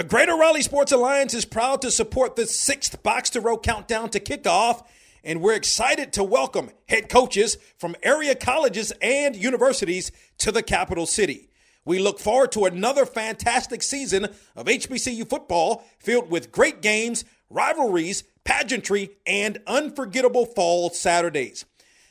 The Greater Raleigh Sports Alliance is proud to support the sixth Box to Row countdown to kickoff, and we're excited to welcome head coaches from area colleges and universities to the capital city. We look forward to another fantastic season of HBCU football filled with great games, rivalries, pageantry, and unforgettable fall Saturdays.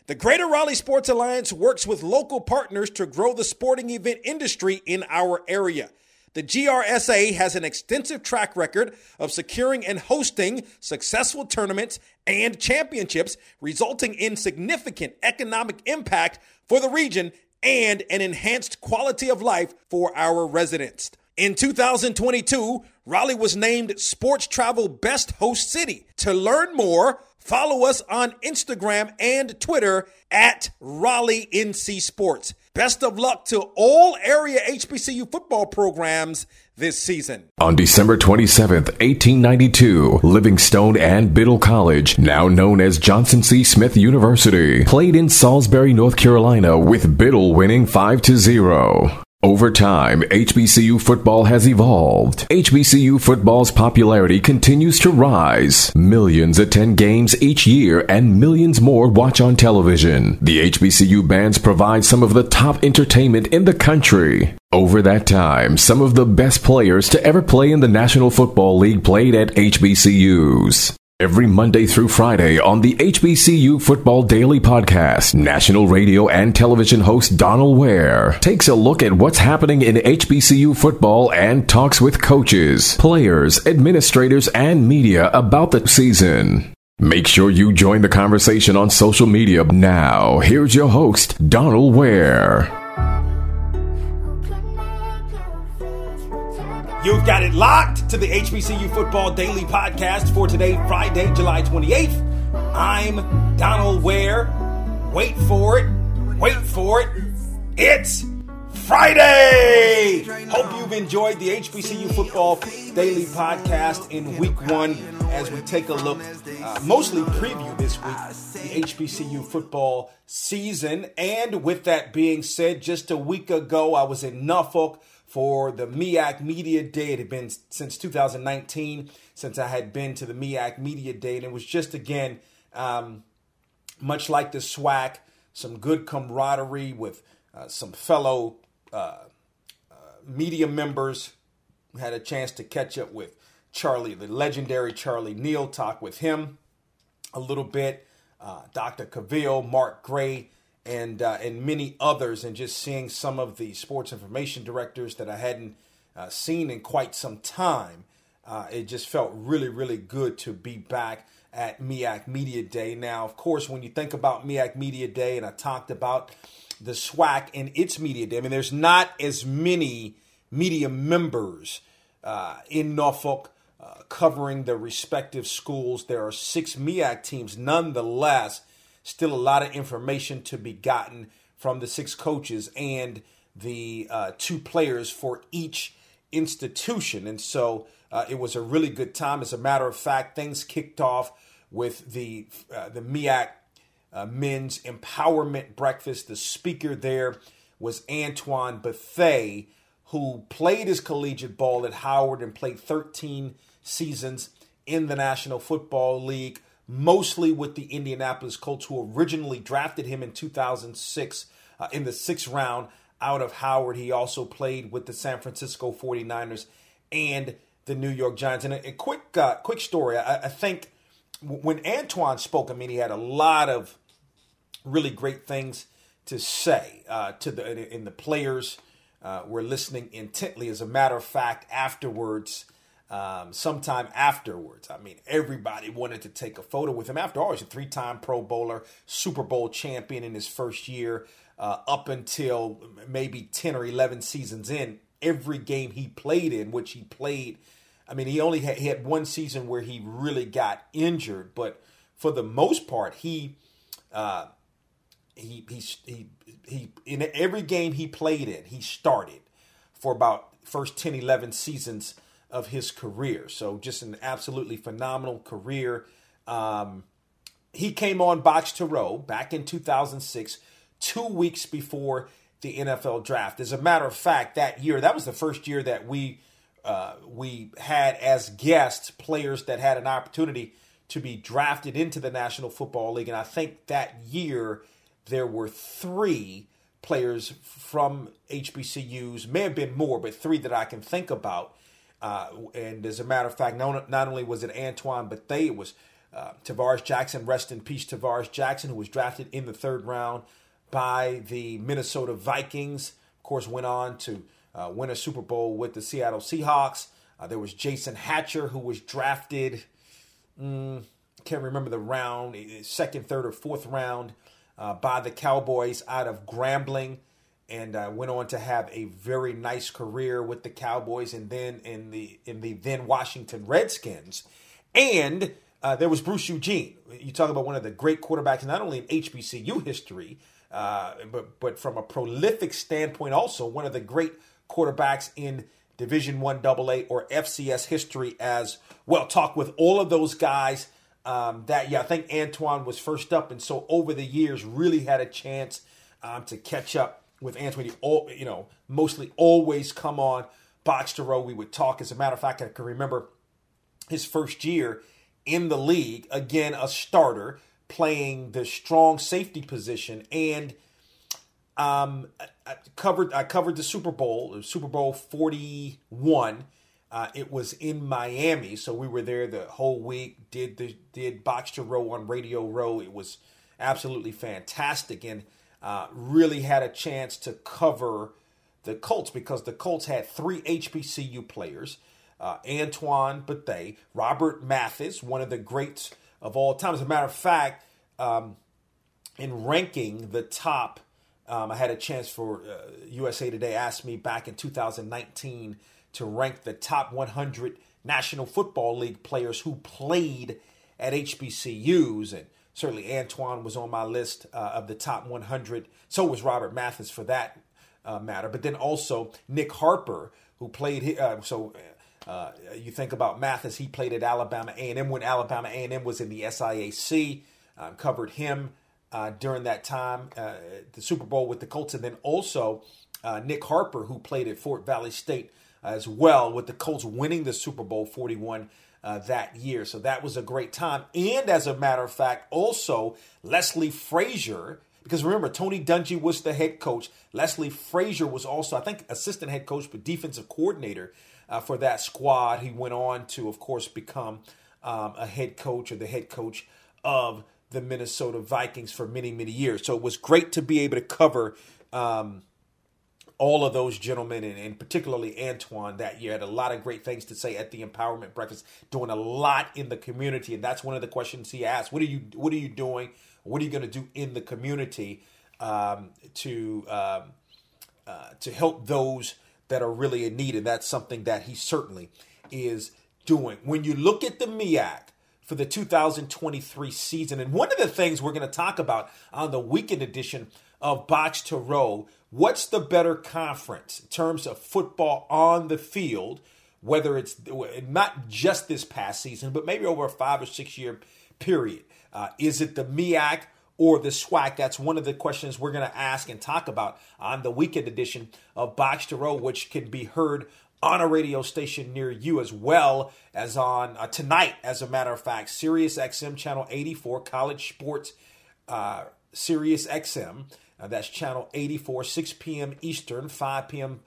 The Greater Raleigh Sports Alliance works with local partners to grow the sporting event industry in our area. The GRSA has an extensive track record of securing and hosting successful tournaments and championships, resulting in significant economic impact for the region and an enhanced quality of life for our residents. In 2022, Raleigh was named Sports Travel Best Host City. To learn more, follow us on Instagram and Twitter at Raleigh NC Sports. Best of luck to all area HBCU football programs this season. On December 27th, 1892, Livingstone and Biddle College, now known as Johnson C. Smith University, played in Salisbury, North Carolina with Biddle winning 5 to 0. Over time, HBCU football has evolved. HBCU football's popularity continues to rise. Millions attend games each year and millions more watch on television. The HBCU bands provide some of the top entertainment in the country. Over that time, some of the best players to ever play in the National Football League played at HBCUs. Every Monday through Friday on the HBCU Football Daily Podcast, national radio and television host Donal Ware takes a look at what's happening in HBCU football and talks with coaches, players, administrators, and media about the season. Make sure you join the conversation on social media now. Here's your host, Donal Ware. You've got it locked to the HBCU Football Daily Podcast for today, Friday, July 28th. I'm Donal Ware. Wait for it. Wait for it. It's Friday. Hope you've enjoyed the HBCU Football Daily Podcast in week one as we take a look, uh, mostly preview this week, the HBCU football season. And with that being said, just a week ago, I was in Norfolk for the MEAC Media Day. It had been since 2019 since I had been to the MEAC Media Day, and it was just again, um, much like the SWAC, some good camaraderie with uh, some fellow uh, uh, media members. We had a chance to catch up with Charlie, the legendary Charlie Neal, talk with him a little bit. Uh, Dr. Cavill, Mark Gray, and uh, and many others, and just seeing some of the sports information directors that I hadn't uh, seen in quite some time, uh, it just felt really really good to be back at MEAC Media Day. Now, of course, when you think about MEAC Media Day, and I talked about the SWAC and its media day, I mean, there's not as many media members uh, in Norfolk. Uh, covering the respective schools. There are six MEAC teams. Nonetheless, still a lot of information to be gotten from the six coaches and the uh, two players for each institution. And so uh, it was a really good time. As a matter of fact, things kicked off with the uh, the MEAC uh, men's empowerment breakfast. The speaker there was Antoine Bethea, who played his collegiate ball at Howard and played 13 seasons in the National Football League mostly with the Indianapolis Colts, who originally drafted him in 2006 uh, in the sixth round out of Howard. He also played with the San Francisco 49ers and the New York Giants. And a, a quick, uh, quick story. I, I think when Antoine spoke, I mean, he had a lot of really great things to say uh, to the in the players uh, were listening intently. As a matter of fact, afterwards, um, sometime afterwards. I mean, everybody wanted to take a photo with him. After all, he's a three time Pro Bowler, Super Bowl champion in his first year, uh, up until maybe 10 or 11 seasons in. Every game he played in, which he played, I mean, he only had, he had one season where he really got injured, but for the most part, he. Uh, he, he, he, he, in every game he played in, he started for about first 10, 11 seasons of his career. So just an absolutely phenomenal career. Um, he came on Box to Row back in 2006, two weeks before the NFL draft. As a matter of fact, that year, that was the first year that we uh, we had as guests players that had an opportunity to be drafted into the National Football League. And I think that year there were three players from HBCUs, may have been more, but three that I can think about. Uh, and as a matter of fact, not, not only was it Antoine Bethea, it was uh, Tarvaris Jackson, rest in peace, Tarvaris Jackson, who was drafted in the third round by the Minnesota Vikings. Of course, went on to uh, win a Super Bowl with the Seattle Seahawks. Uh, there was Jason Hatcher, who was drafted, mm, can't remember the round, second, third, or fourth round uh, by the Cowboys out of Grambling and uh, went on to have a very nice career with the Cowboys and then in the in the then Washington Redskins. And uh, there was Bruce Eugene. You talk about one of the great quarterbacks, not only in HBCU history, uh, but but from a prolific standpoint, also one of the great quarterbacks in Division One AA or FCS history as well. Talk with all of those guys. Um, that yeah, I think Antoine was first up, and so over the years, really had a chance um, to catch up with Antoine. You know, mostly always come on box to row. We would talk. As a matter of fact, I can remember his first year in the league, again a starter playing the strong safety position, and um, I covered I covered the Super Bowl, Super Bowl forty one. Uh, it was in Miami, so we were there the whole week. Did the did box to row on Radio Row. It was absolutely fantastic, and uh, really had a chance to cover the Colts because the Colts had three HBCU players uh, Antoine Bethea, Robert Mathis, one of the greats of all time. As a matter of fact, um, in ranking the top, um, I had a chance for uh, USA Today asked me back in 2019 to rank the top 100 National Football League players who played at HBCUs. And certainly Antoine was on my list uh, of the top 100. So was Robert Mathis for that uh, matter. But then also Nick Harper, who played. Uh, so uh, you think about Mathis; he played at Alabama A&M when Alabama A&M was in the SIAC. Um, covered him uh, during that time, uh, the Super Bowl with the Colts, and then also uh, Nick Harper, who played at Fort Valley State as well, with the Colts winning the Super Bowl 41 uh, that year. So that was a great time. And as a matter of fact, also Leslie Frazier. Because remember, Tony Dungy was the head coach. Leslie Frazier was also, I think, assistant head coach, but defensive coordinator uh, for that squad. He went on to, of course, become um, a head coach or the head coach of the Minnesota Vikings for many, many years. So it was great to be able to cover um, all of those gentlemen, and, and, particularly Antoine that year. Had a lot of great things to say at the Empowerment Breakfast, doing a lot in the community, and that's one of the questions he asked. What are you What are you doing? What are you going to do in the community um, to um, uh, to help those that are really in need, and that's something that he certainly is doing. When you look at the MEAC, for the 2023 season, and one of the things we're going to talk about on the weekend edition of Box to Row, what's the better conference in terms of football on the field, whether it's not just this past season, but maybe over a five or six year period? Uh, is it the MEAC? or the SWAC? That's one of the questions we're going to ask and talk about on the weekend edition of Box to Row, which can be heard on a radio station near you as well as on uh, tonight, as a matter of fact, Sirius XM channel 84, College Sports uh, Sirius XM. Uh, that's channel 84, 6 p.m. Eastern, 5 p.m.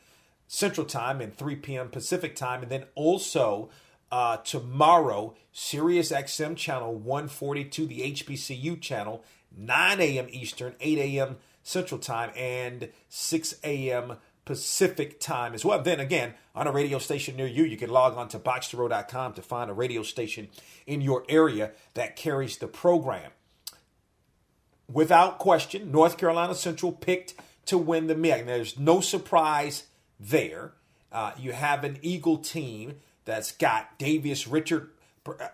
Central Time, and 3 p.m. Pacific Time. And then also uh, tomorrow, Sirius XM channel 142, the HBCU channel, 9 a.m. Eastern, 8 a.m. Central Time, and 6 a.m. Pacific Time as well. Then again, on a radio station near you, you can log on to boxtorow.com to find a radio station in your area that carries the program. Without question, North Carolina Central picked to win the MEAC. There's no surprise there. Uh, you have an Eagle team that's got Davius Richard,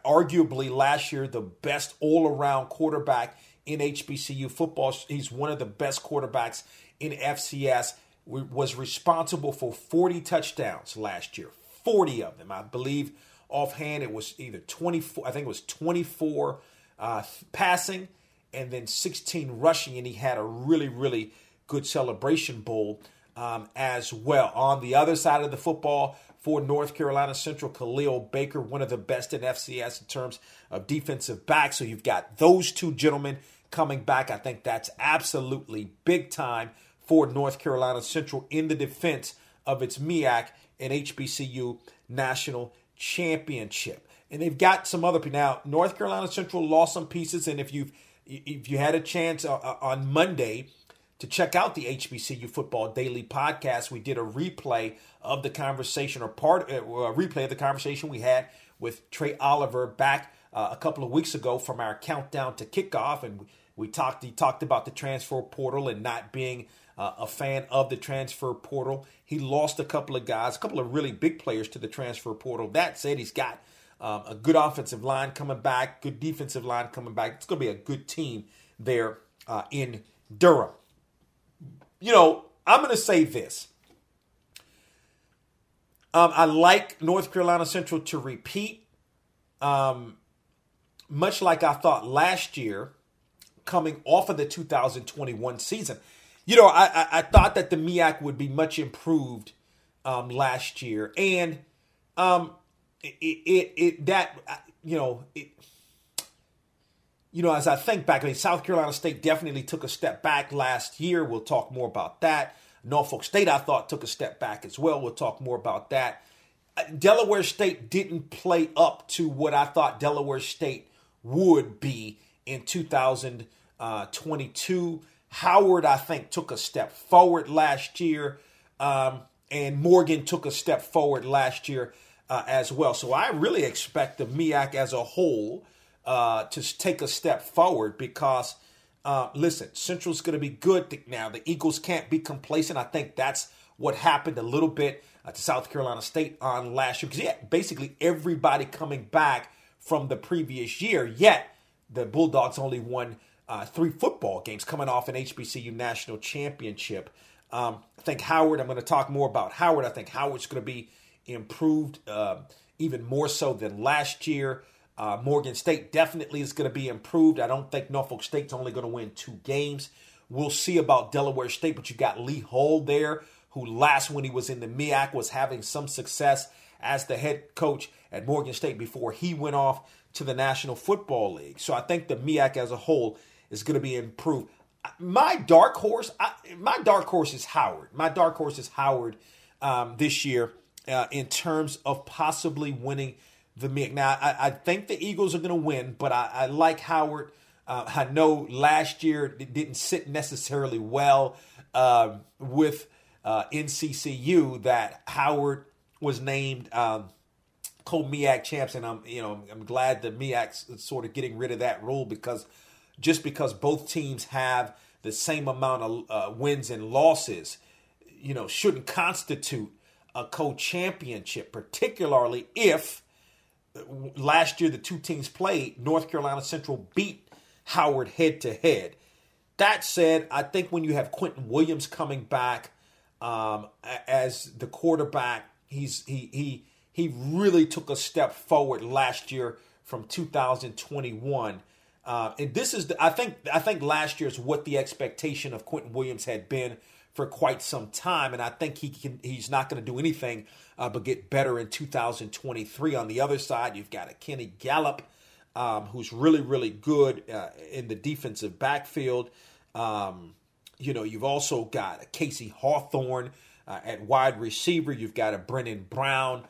arguably last year the best all around quarterback in HBCU football. He's one of the best quarterbacks in FCS. Was responsible for 40 touchdowns last year, 40 of them. I believe offhand it was either 24, I think it was 24 uh, passing and then 16 rushing, and he had a really, really good celebration bowl um, as well. On the other side of the football, for North Carolina Central, Khalil Baker, one of the best in FCS in terms of defensive back. So you've got those two gentlemen coming back. I think that's absolutely big time for North Carolina Central in the defense of its MEAC and HBCU national championship. And they've got some other people. Now, North Carolina Central lost some pieces, and if you've if you had a chance uh, uh, on Monday to check out the HBCU Football Daily podcast, we did a replay of the conversation, or part uh, a replay of the conversation we had with Trei Oliver back a couple of weeks ago from our countdown to kickoff, and we talked. He talked about the transfer portal and not being a fan of the transfer portal. He lost a couple of guys, a couple of really big players to the transfer portal. That said, he's got um, a good offensive line coming back, good defensive line coming back. It's going to be a good team there uh, in Durham. You know, I'm going to say this. Um, I like North Carolina Central to repeat, um, much like I thought last year, coming off of the 2021 season you know, I, I, I thought that the MEAC would be much improved um, last year, and um, it, it, it that you know it, you know, as I think back, I mean, South Carolina State definitely took a step back last year. We'll talk more about that. Norfolk State, I thought, took a step back as well. We'll talk more about that. Uh, Delaware State didn't play up to what I thought Delaware State would be in 2022. Howard, I think, took a step forward last year, um, and Morgan took a step forward last year uh, as well. So I really expect the MEAC as a whole uh, to take a step forward because, uh, listen, Central's going to be good now. The Eagles can't be complacent. I think that's what happened a little bit uh, to South Carolina State on last year because, yeah, basically everybody coming back from the previous year, yet the Bulldogs only won uh, three football games coming off an HBCU national championship. Um, I think Howard, I'm going to talk more about Howard. I think Howard's going to be improved uh, even more so than last year. Uh, Morgan State definitely is going to be improved. I don't think Norfolk State's only going to win two games. We'll see about Delaware State, but you got Lee Hull there, who last when he was in the MEAC was having some success as the head coach at Morgan State before he went off to the National Football League. So I think the MEAC as a whole is going to be improved. My dark horse, I, my dark horse is Howard. My dark horse is Howard um, this year uh, in terms of possibly winning the MEAC. Now, I, I think the Eagles are going to win, but I, I like Howard. Uh, I know last year it didn't sit necessarily well uh, with NCCU that Howard was named um, co-MEAC champs, and I'm you know I'm glad the MEAC's sort of getting rid of that rule because just because both teams have the same amount of uh, wins and losses, you know, shouldn't constitute a co-championship, particularly if last year the two teams played, North Carolina Central beat Howard head to head. That said, I think when you have Quinton Williams coming back um, as the quarterback, he's he he he really took a step forward last year from 2021. Uh, and this is, the, I think, I think last year is what the expectation of Quinton Williams had been for quite some time, and I think he can. He's not going to do anything uh, but get better in 2023. On the other side, you've got a Kenny Gallop, um, who's really, really good uh, in the defensive backfield. Um, you know, you've also got a Kasey Hawthorne uh, at wide receiver. You've got a Brennan Brown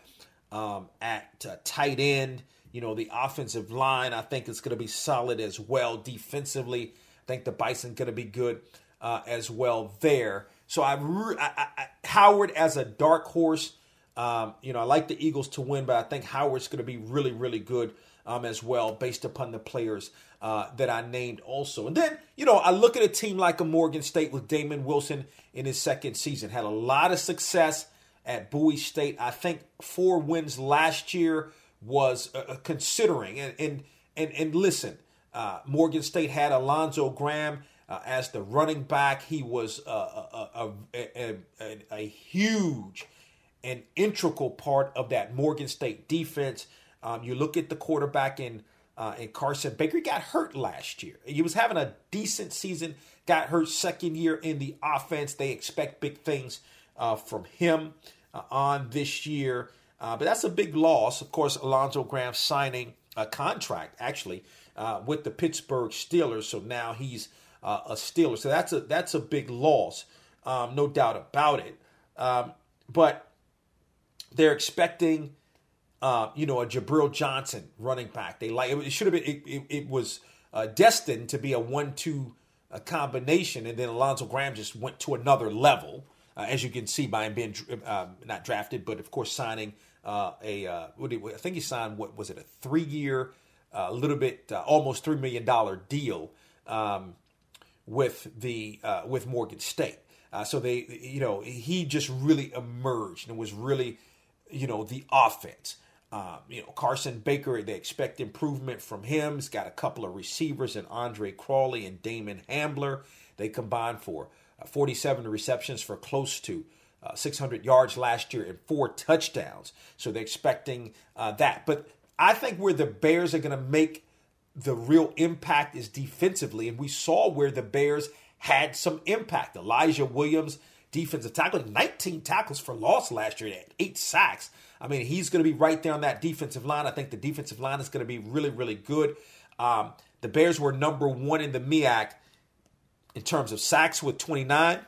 um, at uh, tight end. You know, the offensive line, I think, is going to be solid as well. Defensively, I think the Bison going to be good uh, as well there. So I, I, I, Howard as a dark horse. Um, you know, I like the Eagles to win, but I think Howard's going to be really, really good um, as well, based upon the players uh, that I named also. And then, you know, I look at a team like a Morgan State with Damon Wilson in his second season. Had a lot of success at Bowie State. I think four wins last year was uh, uh, considering. And, and, and, and listen, uh, Morgan State had Alonzo Graham uh, as the running back. He was a, a, a, a, a huge and integral part of that Morgan State defense. Um, you look at the quarterback in uh, Carson Baker. He got hurt last year. He was having a decent season. Got hurt second year in the offense. They expect big things uh, from him uh, on this year. Uh, but that's a big loss. Of course, Alonzo Graham signing a contract actually uh, with the Pittsburgh Steelers, so now he's uh, a Steeler. So that's a that's a big loss, um, no doubt about it. Um, but they're expecting, uh, you know, a Jabril Johnson running back. They like it should have been. It, it, it was uh, destined to be a one-two uh, combination, and then Alonzo Graham just went to another level, uh, as you can see by him being uh, not drafted, but of course signing uh, a. What did, I think he signed what was it a three-year, a little bit almost three million dollar deal um, with the uh, with Morgan State. so they, you know, he just really emerged and was really you know, the offense. Um, you know, Carson Baker, they expect improvement from him. He's got a couple of receivers and Andre Crawley and Damon Hamler. They combined for uh, 47 receptions for close to uh, 600 yards last year and four touchdowns. So they're expecting uh, that. But I think where the Bears are going to make the real impact is defensively. And we saw where the Bears had some impact. Elijah Williams defensive tackle, 19 tackles for loss last year, eight sacks. I mean, he's going to be right there on that defensive line. I think the defensive line is going to be really, really good. Um, the Bears were number one in the MEAC in terms of sacks with 29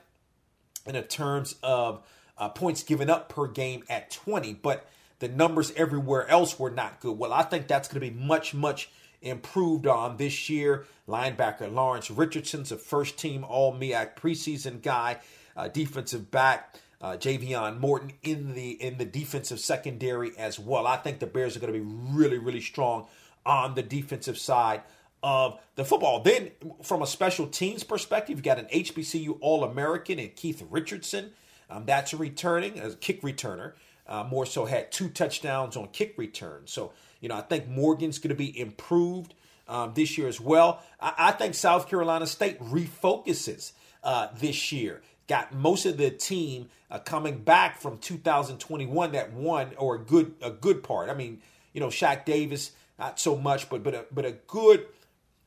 and in terms of uh, points given up per game at 20, but the numbers everywhere else were not good. Well, I think that's going to be much, much improved on this year. Linebacker Lawrence Richardson's a first team All MEAC preseason guy uh, defensive back. Uh, Javion Morton in the in the defensive secondary as well. I think the Bears are going to be really really strong on the defensive side of the football. Then, from a special teams perspective, you've got an HBCU All American and Keith Richardson. Um, that's returning as a kick returner. Uh, more so had two touchdowns on kick return. So you know I think Morgan's going to be improved um, this year as well. I, I, think South Carolina State refocuses uh, this year got most of the team uh, coming back from 2021 that won or a good a good part. I mean, you know, Shaq Davis not so much, but but a, but a good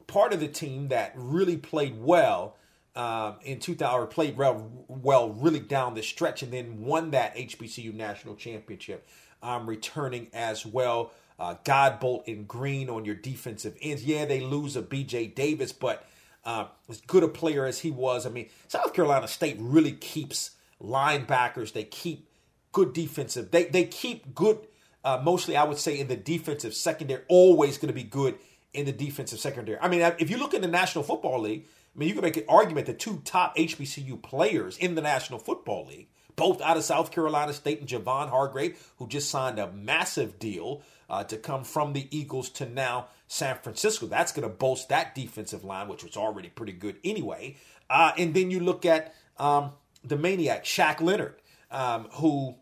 part of the team that really played well um, in 2000 or played well, well really down the stretch and then won that HBCU national championship. Um, returning as well. Uh, Godbolt and Green on your defensive ends. Yeah, they lose a BJ Davis, but uh, as good a player as he was, I mean, South Carolina State really keeps linebackers. They keep good defensive. They they keep good. Uh, mostly, I would say in the defensive secondary, always going to be good in the defensive secondary. I mean, if you look in the National Football League, I mean, you can make an argument the two top HBCU players in the National Football League, both out of South Carolina State and Javon Hargrave, who just signed a massive deal uh, to come from the Eagles to now San Francisco. That's going to boast that defensive line, which was already pretty good anyway. Uh, and then you look at um, the maniac, Shaq Leonard, um, who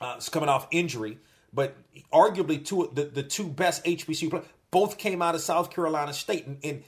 uh, is coming off injury, but arguably two the, the two best HBCU players, both came out of South Carolina State. And, and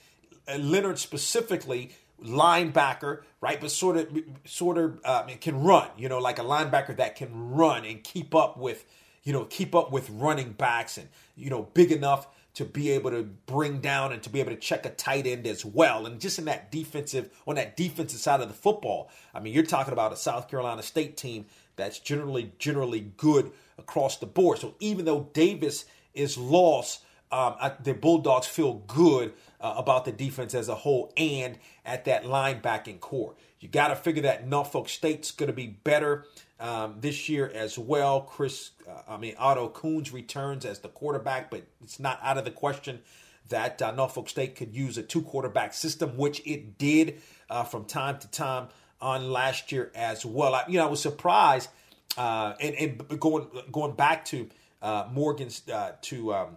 uh, Leonard specifically, linebacker, right? But sort of, sort of uh, can run, you know, like a linebacker that can run and keep up with, you know, keep up with running backs and, you know, big enough to be able to bring down and to be able to check a tight end as well. And just in that defensive, on that defensive side of the football, I mean, you're talking about a South Carolina State team that's generally generally good across the board. So even though Davis is lost, um, I, the Bulldogs feel good uh, about the defense as a whole and at that linebacking core. You got to figure that Norfolk State's going to be better um, this year as well. Chris, uh, I mean, Otto Kuhns returns as the quarterback, but it's not out of the question that uh, Norfolk State could use a two quarterback system, which it did uh, from time to time on last year as well. I, you know, I was surprised, uh, and, and, going going back to uh, Morgan's to. Um,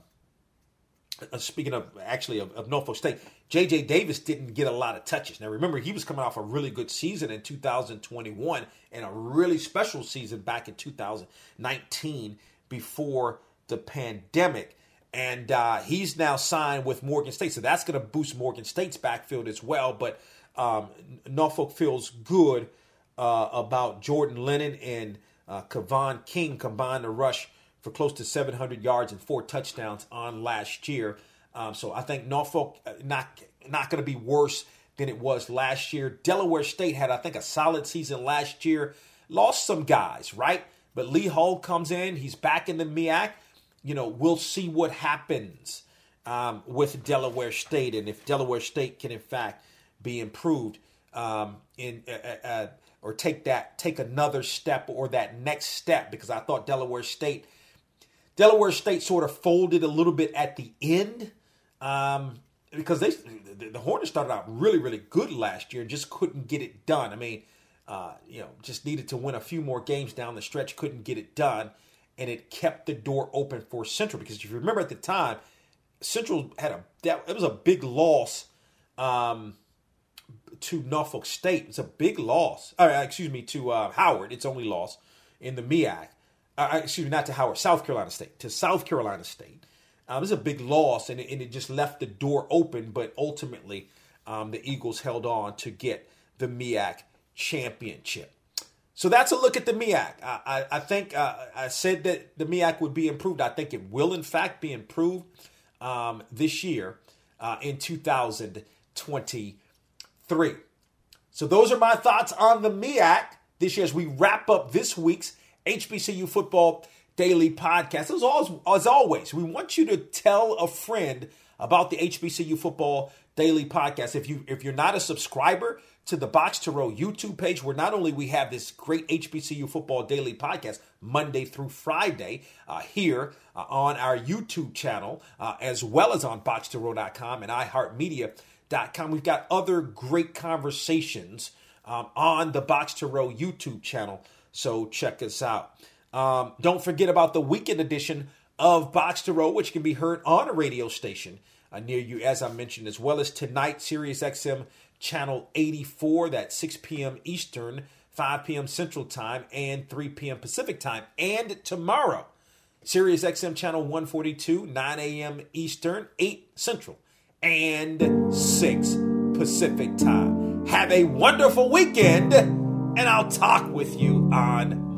speaking of actually of, of Norfolk State, J.J. Davis didn't get a lot of touches. Now, remember, he was coming off a really good season in 2021 and a really special season back in 2019 before the pandemic. And uh, he's now signed with Morgan State. So that's going to boost Morgan State's backfield as well. But um, Norfolk feels good uh, about Jordan Lennon and uh, Kavon King combined to rush for close to 700 yards and four touchdowns on last year. Um, so I think Norfolk uh, not not going to be worse than it was last year. Delaware State had I think a solid season last year. Lost some guys, right? But Lee Hull comes in. He's back in the MEAC. You know, we'll see what happens um, with Delaware State and if Delaware State can, in fact, be improved um, in uh, uh, uh or take that take another step or that next step because I thought Delaware State Delaware State sort of folded a little bit at the end um, because they the Hornets started out really really good last year and just couldn't get it done. I mean, uh, you know, just needed to win a few more games down the stretch, couldn't get it done, and it kept the door open for Central because if you remember at the time, Central had a that it was a big loss. Um, to Norfolk State. It's a big loss. Uh, excuse me, to uh, Howard. It's only loss in the MEAC. Uh, uh, excuse me, not to Howard, South Carolina State. To South Carolina State. Um, it's a big loss, and it, and it, just left the door open. But ultimately, um, the Eagles held on to get the MEAC championship. So that's a look at the MEAC. I, I, I think uh, I said that the MEAC would be improved. I think it will, in fact, be improved um, this year uh, in 2023. So those are my thoughts on the MEAC this year as we wrap up this week's HBCU Football Daily Podcast. As always, as always, we want you to tell a friend about the HBCU Football Daily Podcast. If you if you're not a subscriber to the Box to Row YouTube page, where not only we have this great HBCU Football Daily Podcast Monday through Friday uh, here uh, on our YouTube channel, uh, as well as on BoxToRow.com and iHeartMedia com. We've got other great conversations um, on the Box to Row YouTube channel, so check us out. Um, don't forget about the weekend edition of Box to Row, which can be heard on a radio station uh, near you, as I mentioned, as well as tonight, Sirius XM channel 84, that's 6 p.m. Eastern, 5 p.m. Central Time, and 3 p.m. Pacific Time. And tomorrow, Sirius XM channel 142, 9 a.m. Eastern, 8 Central and 6 Pacific time. Have a wonderful weekend, and I'll talk with you on